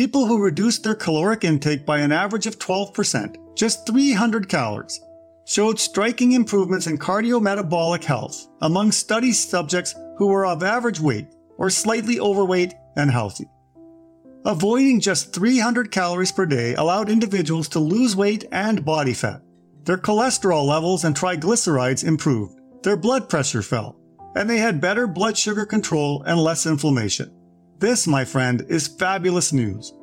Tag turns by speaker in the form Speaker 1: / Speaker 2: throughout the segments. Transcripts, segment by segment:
Speaker 1: people who reduced their caloric intake by an average of 12%, just 300 calories, showed striking improvements in cardiometabolic health among study subjects who were of average weight or slightly overweight and healthy. Avoiding just 300 calories per day allowed individuals to lose weight and body fat. Their cholesterol levels and triglycerides improved, their blood pressure fell, and they had better blood sugar control and less inflammation. This, my friend, is fabulous news.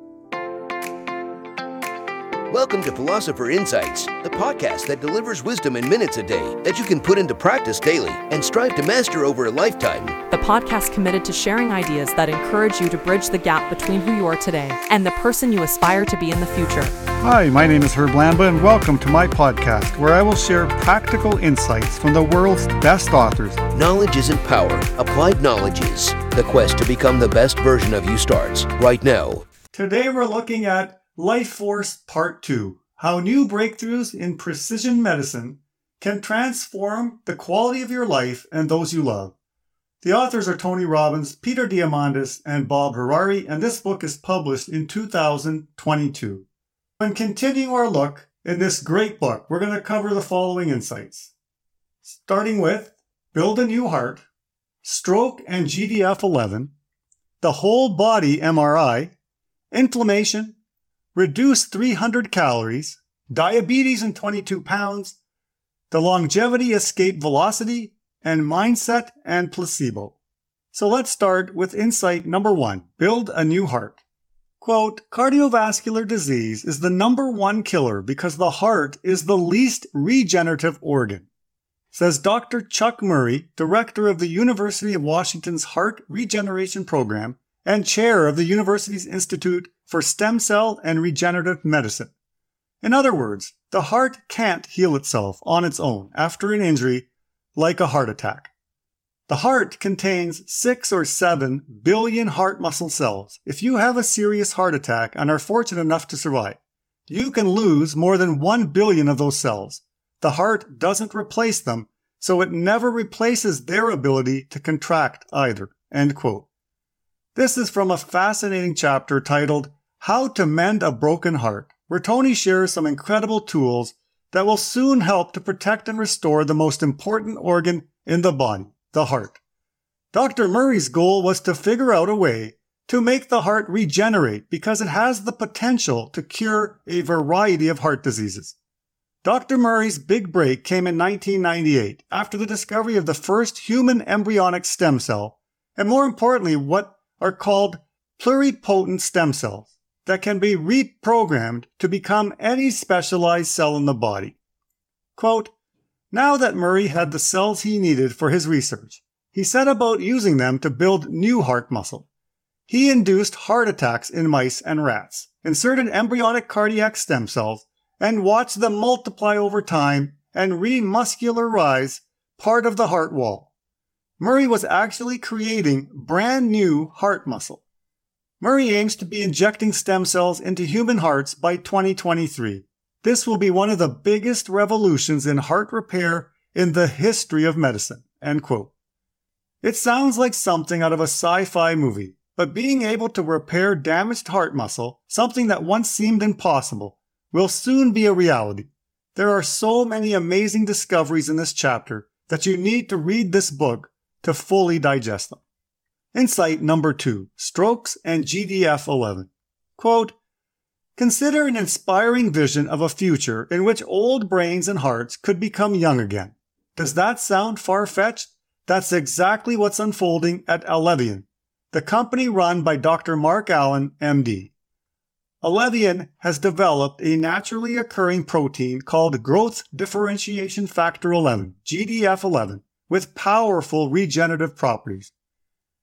Speaker 2: Welcome to Philosopher Insights, the podcast that delivers wisdom in minutes a day that you can put into practice daily and strive to master over a lifetime.
Speaker 3: The podcast committed to sharing ideas that encourage you to bridge the gap between who you are today and the person you aspire to be in the future.
Speaker 1: Hi, my name is Herb Lamba, and welcome to my podcast where I will share practical insights from the world's best authors.
Speaker 2: Knowledge isn't power, applied knowledge is. The quest to become the best version of you starts right now.
Speaker 1: Today we're looking at Life Force Part 2 How New Breakthroughs in Precision Medicine Can Transform the Quality of Your Life and Those You Love. The authors are Tony Robbins, Peter Diamandis, and Bob Harari, and this book is published in 2022. When continuing our look in this great book, we're going to cover the following insights. Starting with Build a New Heart, Stroke and GDF 11, the Whole Body MRI, Inflammation, reduce 300 calories, diabetes in 22 pounds, the longevity escape velocity, and mindset and placebo. So let's start with insight number one build a new heart. Quote, cardiovascular disease is the number one killer because the heart is the least regenerative organ, says Dr. Chuck Murry, director of the University of Washington's Heart Regeneration Program and chair of the university's Institute for Stem Cell and Regenerative Medicine. In other words, the heart can't heal itself on its own after an injury like a heart attack. The heart contains 6 or 7 billion heart muscle cells. If you have a serious heart attack and are fortunate enough to survive, you can lose more than 1 billion of those cells. The heart doesn't replace them, so it never replaces their ability to contract either. End quote. This is from a fascinating chapter titled How to Mend a Broken Heart, where Tony shares some incredible tools that will soon help to protect and restore the most important organ in the body, the heart. Dr. Murry's goal was to figure out a way to make the heart regenerate because it has the potential to cure a variety of heart diseases. Dr. Murry's big break came in 1998 after the discovery of the first human embryonic stem cell, and more importantly, what are called pluripotent stem cells that can be reprogrammed to become any specialized cell in the body. Quote, now that Murry had the cells he needed for his research, he set about using them to build new heart muscle. He induced heart attacks in mice and rats, inserted embryonic cardiac stem cells, and watched them multiply over time and remuscularize part of the heart wall. Murry was actually creating brand new heart muscle. Murry aims to be injecting stem cells into human hearts by 2023. This will be one of the biggest revolutions in heart repair in the history of medicine. End quote. It sounds like something out of a sci-fi movie, but being able to repair damaged heart muscle, something that once seemed impossible, will soon be a reality. There are so many amazing discoveries in this chapter that you need to read this book to fully digest them. Insight number two strokes and GDF 11. Quote, Consider an inspiring vision of a future in which old brains and hearts could become young again. Does that sound far fetched? That's exactly what's unfolding at Elevian, the company run by Dr. Mark Allen, MD. Elevian has developed a naturally occurring protein called growth differentiation factor 11, GDF 11, with powerful regenerative properties.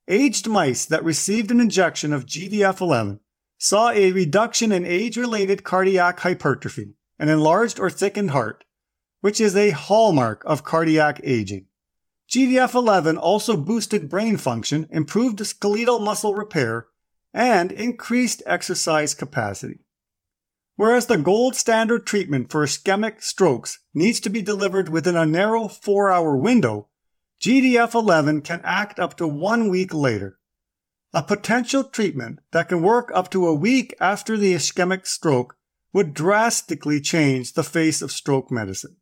Speaker 1: Aged mice that received an injection of GDF 11 saw a reduction in age related cardiac hypertrophy, an enlarged or thickened heart, which is a hallmark of cardiac aging. GDF 11 also boosted brain function, improved skeletal muscle repair, and increased exercise capacity. Whereas the gold standard treatment for ischemic strokes needs to be delivered within a narrow 4 hour window, GDF 11 can act up to one week later. a potential treatment that can work up to a week after the ischemic stroke would drastically change the face of stroke medicine.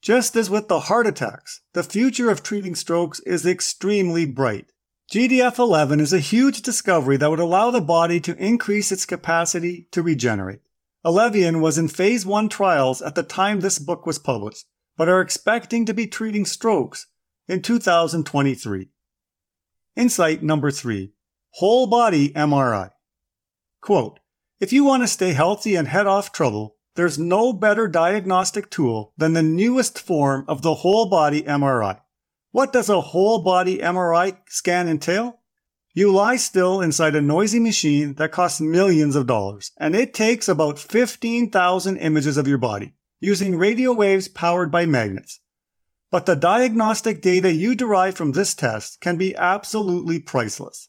Speaker 1: Just as with the heart attacks, the future of treating strokes is extremely bright. GDF 11 is a huge discovery that would allow the body to increase its capacity to regenerate. Elevian was in phase 1 trials at the time this book was published, but are expecting to be treating strokes in 2023. Insight number 3 Whole body MRI. Quote If you want to stay healthy and head off trouble, there's no better diagnostic tool than the newest form of the whole body MRI. What does a whole body MRI scan entail? You lie still inside a noisy machine that costs millions of dollars, and it takes about 15,000 images of your body, using radio waves powered by magnets. But the diagnostic data you derive from this test can be absolutely priceless.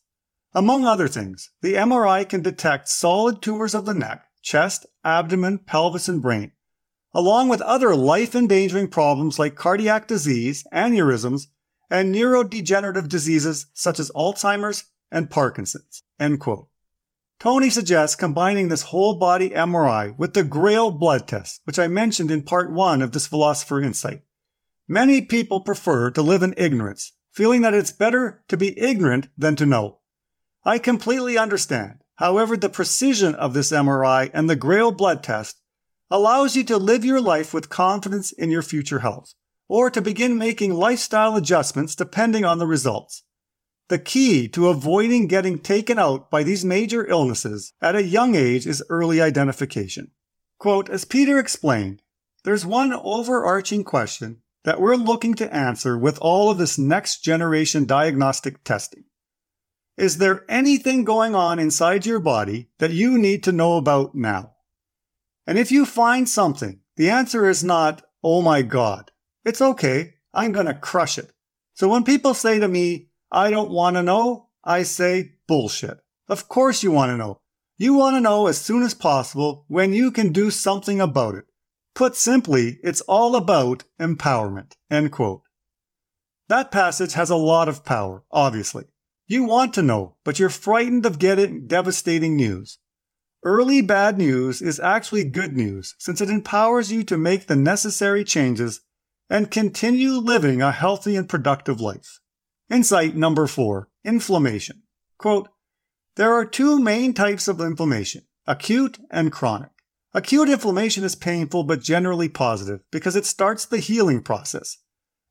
Speaker 1: Among other things, the MRI can detect solid tumors of the neck, chest, abdomen, pelvis, and brain, along with other life endangering problems like cardiac disease, aneurysms, and neurodegenerative diseases such as Alzheimer's and Parkinson's. End quote. Tony suggests combining this whole body MRI with the Grail blood test, which I mentioned in part one of this Philosopher Insight. Many people prefer to live in ignorance, feeling that it's better to be ignorant than to know. I completely understand. However, the precision of this MRI and the Grail blood test allows you to live your life with confidence in your future health, or to begin making lifestyle adjustments depending on the results. The key to avoiding getting taken out by these major illnesses at a young age is early identification. Quote, as Peter explained, there's one overarching question that we're looking to answer with all of this next generation diagnostic testing. Is there anything going on inside your body that you need to know about now? And if you find something, the answer is not, oh my God. It's okay. I'm going to crush it. So when people say to me, I don't want to know, I say, bullshit. Of course you want to know. You want to know as soon as possible when you can do something about it. Put simply, it's all about empowerment. End quote. That passage has a lot of power, obviously. You want to know, but you're frightened of getting devastating news. Early bad news is actually good news since it empowers you to make the necessary changes and continue living a healthy and productive life. Insight number four inflammation. Quote, there are two main types of inflammation acute and chronic. Acute inflammation is painful but generally positive because it starts the healing process.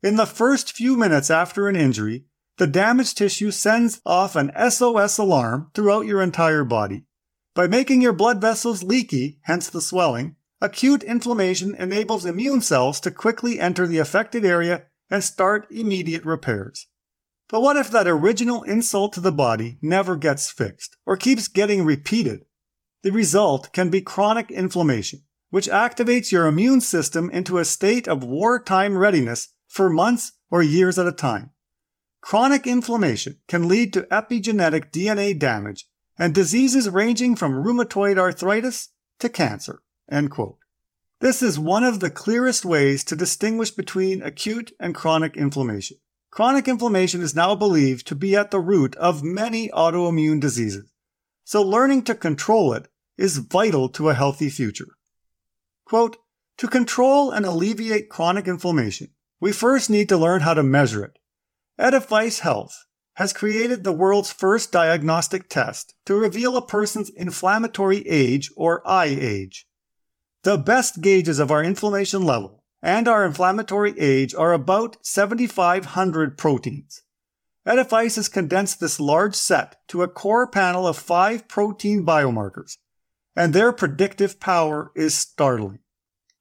Speaker 1: In the first few minutes after an injury, the damaged tissue sends off an SOS alarm throughout your entire body. By making your blood vessels leaky, hence the swelling, acute inflammation enables immune cells to quickly enter the affected area and start immediate repairs. But what if that original insult to the body never gets fixed or keeps getting repeated? The result can be chronic inflammation, which activates your immune system into a state of wartime readiness for months or years at a time. Chronic inflammation can lead to epigenetic DNA damage and diseases ranging from rheumatoid arthritis to cancer. This is one of the clearest ways to distinguish between acute and chronic inflammation. Chronic inflammation is now believed to be at the root of many autoimmune diseases, so learning to control it is vital to a healthy future. Quote, to control and alleviate chronic inflammation, we first need to learn how to measure it. Edifice Health has created the world's first diagnostic test to reveal a person's inflammatory age or iAge. The best gauges of our inflammation level and our inflammatory age are about 7,500 proteins. Edifice has condensed this large set to a core panel of five protein biomarkers, and their predictive power is startling.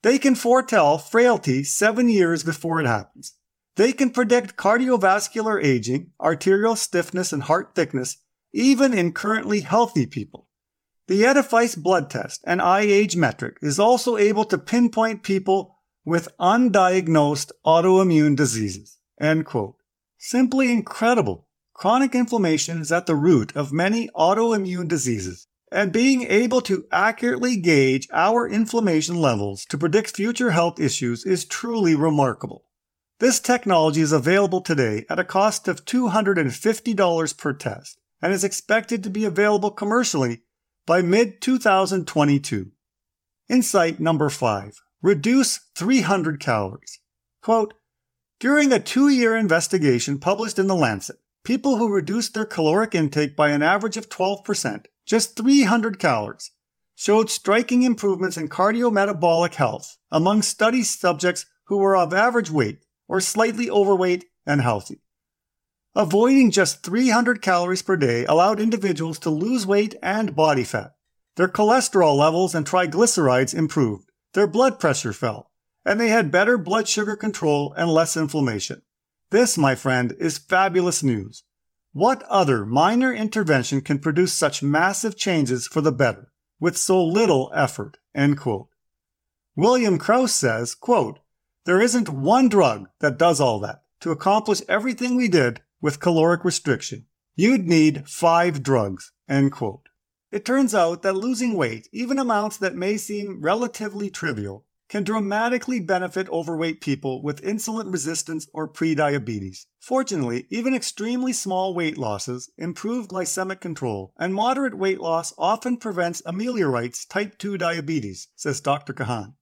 Speaker 1: They can foretell frailty seven years before it happens. They can predict cardiovascular aging, arterial stiffness, and heart thickness, even in currently healthy people. The Edifice blood test and iAge metric is also able to pinpoint people with undiagnosed autoimmune diseases. End quote. Simply incredible. Chronic inflammation is at the root of many autoimmune diseases, and being able to accurately gauge our inflammation levels to predict future health issues is truly remarkable. This technology is available today at a cost of $250 per test. and is expected to be available commercially by mid 2022. Insight number 5 Reduce 300 calories. Quote During a two year investigation published in The Lancet, people who reduced their caloric intake by an average of 12%, just 300 calories, showed striking improvements in cardiometabolic health among study subjects who were of average weight or slightly overweight and healthy. Avoiding just 300 calories per day allowed individuals to lose weight and body fat. Their cholesterol levels and triglycerides improved, their blood pressure fell, and they had better blood sugar control and less inflammation. This, my friend, is fabulous news. What other minor intervention can produce such massive changes for the better with so little effort? William Kraus says, quote, There isn't one drug that does all that. To accomplish everything we did, with caloric restriction. You'd need five drugs. End quote. It turns out that losing weight, even amounts that may seem relatively trivial, can dramatically benefit overweight people with insulin resistance or prediabetes. Fortunately, even extremely small weight losses improve glycemic control, and moderate weight loss often prevents ameliorates type 2 diabetes, says Dr. Kahan.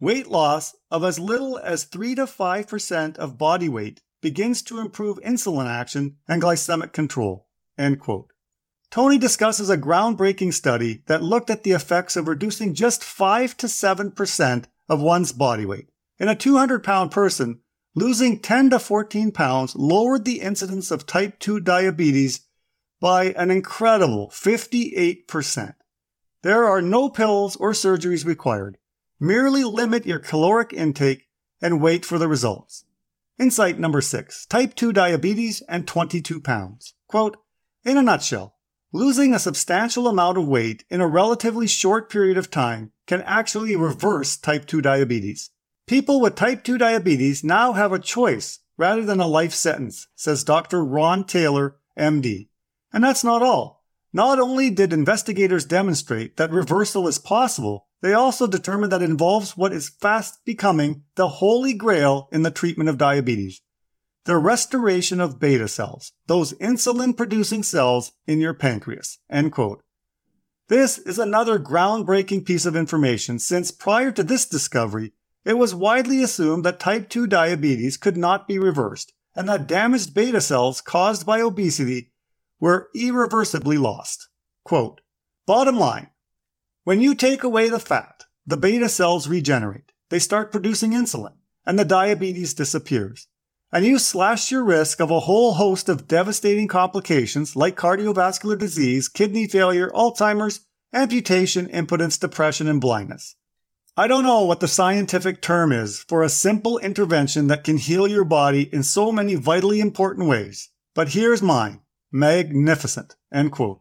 Speaker 1: Weight loss of as little as 3 to 5% of body weight begins to improve insulin action and glycemic control. End quote. Tony discusses a groundbreaking study that looked at the effects of reducing just 5 to 7% of one's body weight. In a 200 pound person, losing 10 to 14 pounds lowered the incidence of type 2 diabetes by an incredible 58%. There are no pills or surgeries required. Merely limit your caloric intake and wait for the results. Insight number six type 2 diabetes and 22 pounds. Quote In a nutshell, losing a substantial amount of weight in a relatively short period of time can actually reverse type 2 diabetes. People with type 2 diabetes now have a choice rather than a life sentence, says Dr. Ron Taylor, MD. And that's not all. Not only did investigators demonstrate that reversal is possible, they also determined that it involves what is fast becoming the holy grail in the treatment of diabetes the restoration of beta cells, those insulin producing cells in your pancreas. End quote. This is another groundbreaking piece of information since prior to this discovery, it was widely assumed that type 2 diabetes could not be reversed and that damaged beta cells caused by obesity were irreversibly lost. Quote, Bottom line, when you take away the fat, the beta cells regenerate. They start producing insulin, and the diabetes disappears. And you slash your risk of a whole host of devastating complications like cardiovascular disease, kidney failure, Alzheimer's, amputation, impotence, depression, and blindness. I don't know what the scientific term is for a simple intervention that can heal your body in so many vitally important ways, but here's mine. Magnificent. End quote.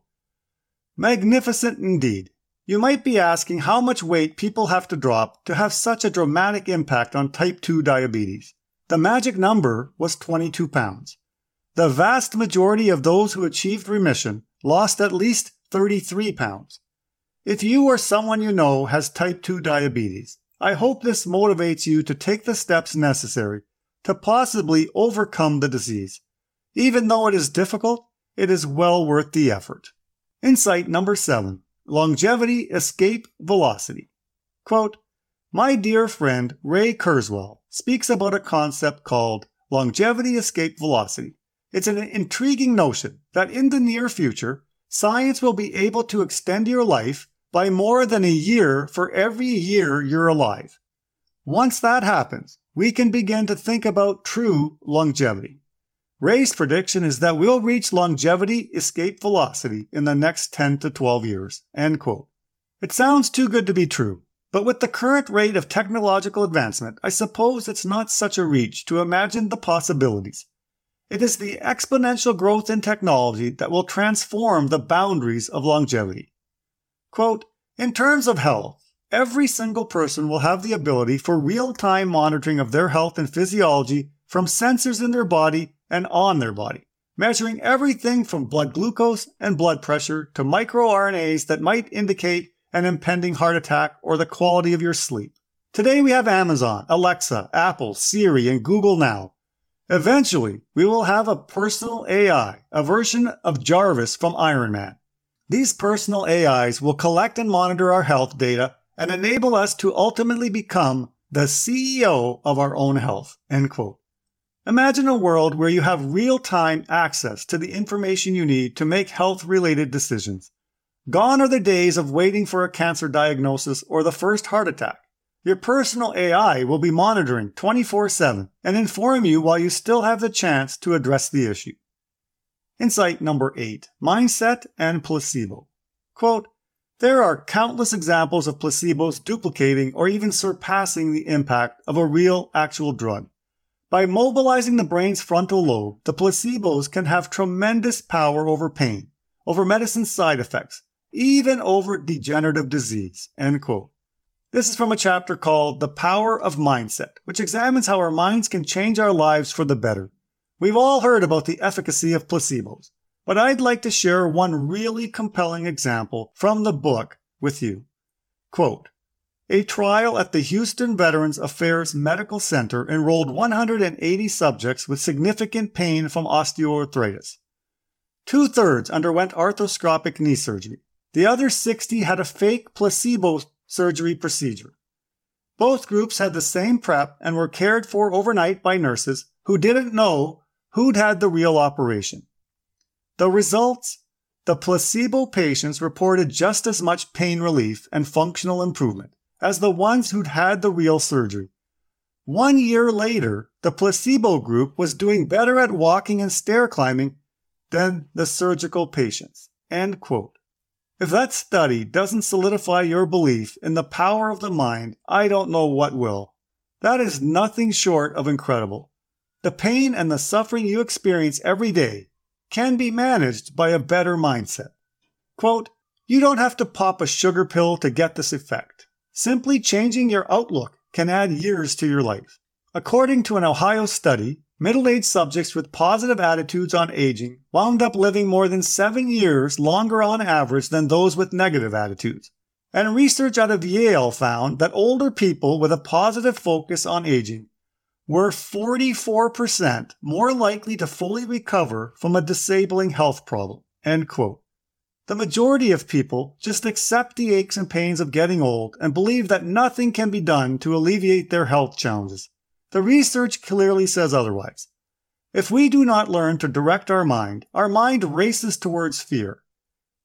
Speaker 1: Magnificent indeed. You might be asking how much weight people have to drop to have such a dramatic impact on type 2 diabetes. The magic number was 22 pounds. The vast majority of those who achieved remission lost at least 33 pounds. If you or someone you know has type 2 diabetes, I hope this motivates you to take the steps necessary to possibly overcome the disease. Even though it is difficult, it is well worth the effort. Insight number seven Longevity Escape Velocity. Quote, My dear friend Ray Kurzweil speaks about a concept called longevity escape velocity. It's an intriguing notion that in the near future, science will be able to extend your life by more than a year for every year you're alive. Once that happens, we can begin to think about true longevity. Ray's prediction is that we'll reach longevity escape velocity in the next 10 to 12 years. End quote. It sounds too good to be true, but with the current rate of technological advancement, I suppose it's not such a reach to imagine the possibilities. It is the exponential growth in technology that will transform the boundaries of longevity. Quote, in terms of health, every single person will have the ability for real time monitoring of their health and physiology from sensors in their body and on their body, measuring everything from blood glucose and blood pressure to microRNAs that might indicate an impending heart attack or the quality of your sleep. Today we have Amazon, Alexa, Apple, Siri, and Google Now. Eventually, we will have a personal AI, a version of Jarvis from Iron Man. These personal AIs will collect and monitor our health data and enable us to ultimately become the CEO of our own health. End quote. Imagine a world where you have real time access to the information you need to make health related decisions. Gone are the days of waiting for a cancer diagnosis or the first heart attack. Your personal AI will be monitoring 24 7 and inform you while you still have the chance to address the issue. Insight number 8 Mindset and Placebo. Quote, there are countless examples of placebos duplicating or even surpassing the impact of a real, actual drug. By mobilizing the brain's frontal lobe, the placebos can have tremendous power over pain, over medicine's side effects, even over degenerative disease. End quote. This is from a chapter called The Power of Mindset, which examines how our minds can change our lives for the better. We've all heard about the efficacy of placebos, but I'd like to share one really compelling example from the book with you. Quote, a trial at the Houston Veterans Affairs Medical Center enrolled 180 subjects with significant pain from osteoarthritis. Two thirds underwent arthroscopic knee surgery. The other 60 had a fake placebo surgery procedure. Both groups had the same prep and were cared for overnight by nurses who didn't know who'd had the real operation. The results? The placebo patients reported just as much pain relief and functional improvement as the ones who'd had the real surgery. One year later, the placebo group was doing better at walking and stair climbing than the surgical patients. End quote. If that study doesn't solidify your belief in the power of the mind, I don't know what will. That is nothing short of incredible. The pain and the suffering you experience every day can be managed by a better mindset. Quote, you don't have to pop a sugar pill to get this effect. Simply changing your outlook can add years to your life. According to an Ohio study, Middle aged subjects with positive attitudes on aging wound up living more than seven years longer on average than those with negative attitudes. And research out of Yale found that older people with a positive focus on aging were 44% more likely to fully recover from a disabling health problem. End quote. The majority of people just accept the aches and pains of getting old and believe that nothing can be done to alleviate their health challenges. The research clearly says otherwise. If we do not learn to direct our mind, our mind races towards fear.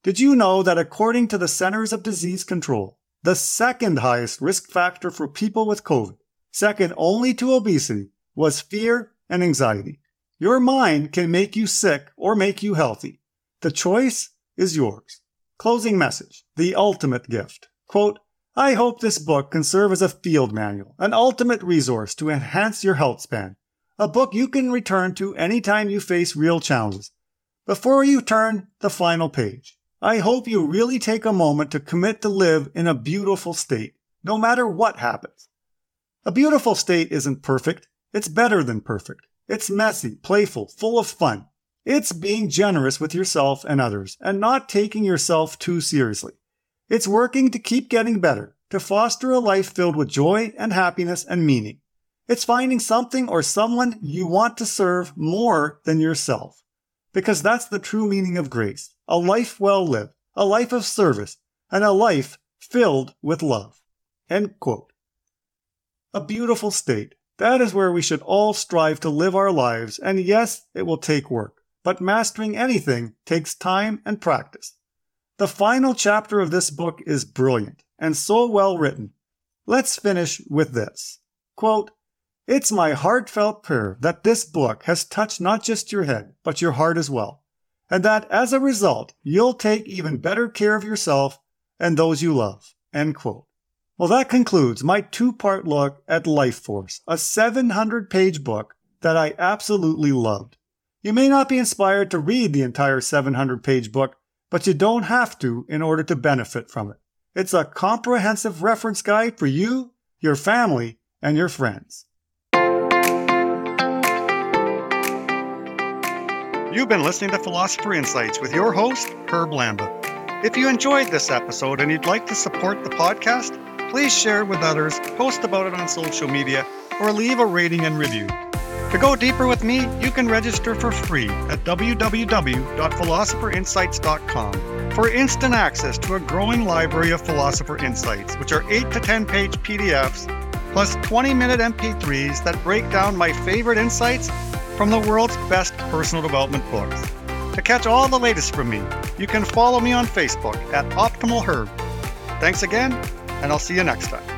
Speaker 1: Did you know that according to the Centers of Disease Control, the second highest risk factor for people with COVID, second only to obesity, was fear and anxiety? Your mind can make you sick or make you healthy. The choice is yours. Closing message. The ultimate gift. Quote, I hope this book can serve as a field manual, an ultimate resource to enhance your health span. A book you can return to anytime you face real challenges. Before you turn the final page, I hope you really take a moment to commit to live in a beautiful state, no matter what happens. A beautiful state isn't perfect, it's better than perfect. It's messy, playful, full of fun. It's being generous with yourself and others, and not taking yourself too seriously. It's working to keep getting better, to foster a life filled with joy and happiness and meaning. It's finding something or someone you want to serve more than yourself. Because that's the true meaning of grace a life well lived, a life of service, and a life filled with love. End quote. A beautiful state. That is where we should all strive to live our lives, and yes, it will take work, but mastering anything takes time and practice. The final chapter of this book is brilliant and so well written. Let's finish with this. Quote, It's my heartfelt prayer that this book has touched not just your head, but your heart as well, and that as a result, you'll take even better care of yourself and those you love. End quote. Well, that concludes my two part look at Life Force, a 700 page book that I absolutely loved. You may not be inspired to read the entire 700 page book, but you don't have to in order to benefit from it. It's a comprehensive reference guide for you, your family, and your friends. You've been listening to Philosopher Insights with your host, Herb Lamba. If you enjoyed this episode and you'd like to support the podcast, please share it with others, post about it on social media, or leave a rating and review. To go deeper with me, you can register for free at www.philosopherinsights.com for instant access to a growing library of Philosopher Insights, which are 8 to 10 page PDFs plus 20 minute MP3s that break down my favorite insights from the world's best personal development books. To catch all the latest from me, you can follow me on Facebook at Optimal Herb. Thanks again, and I'll see you next time.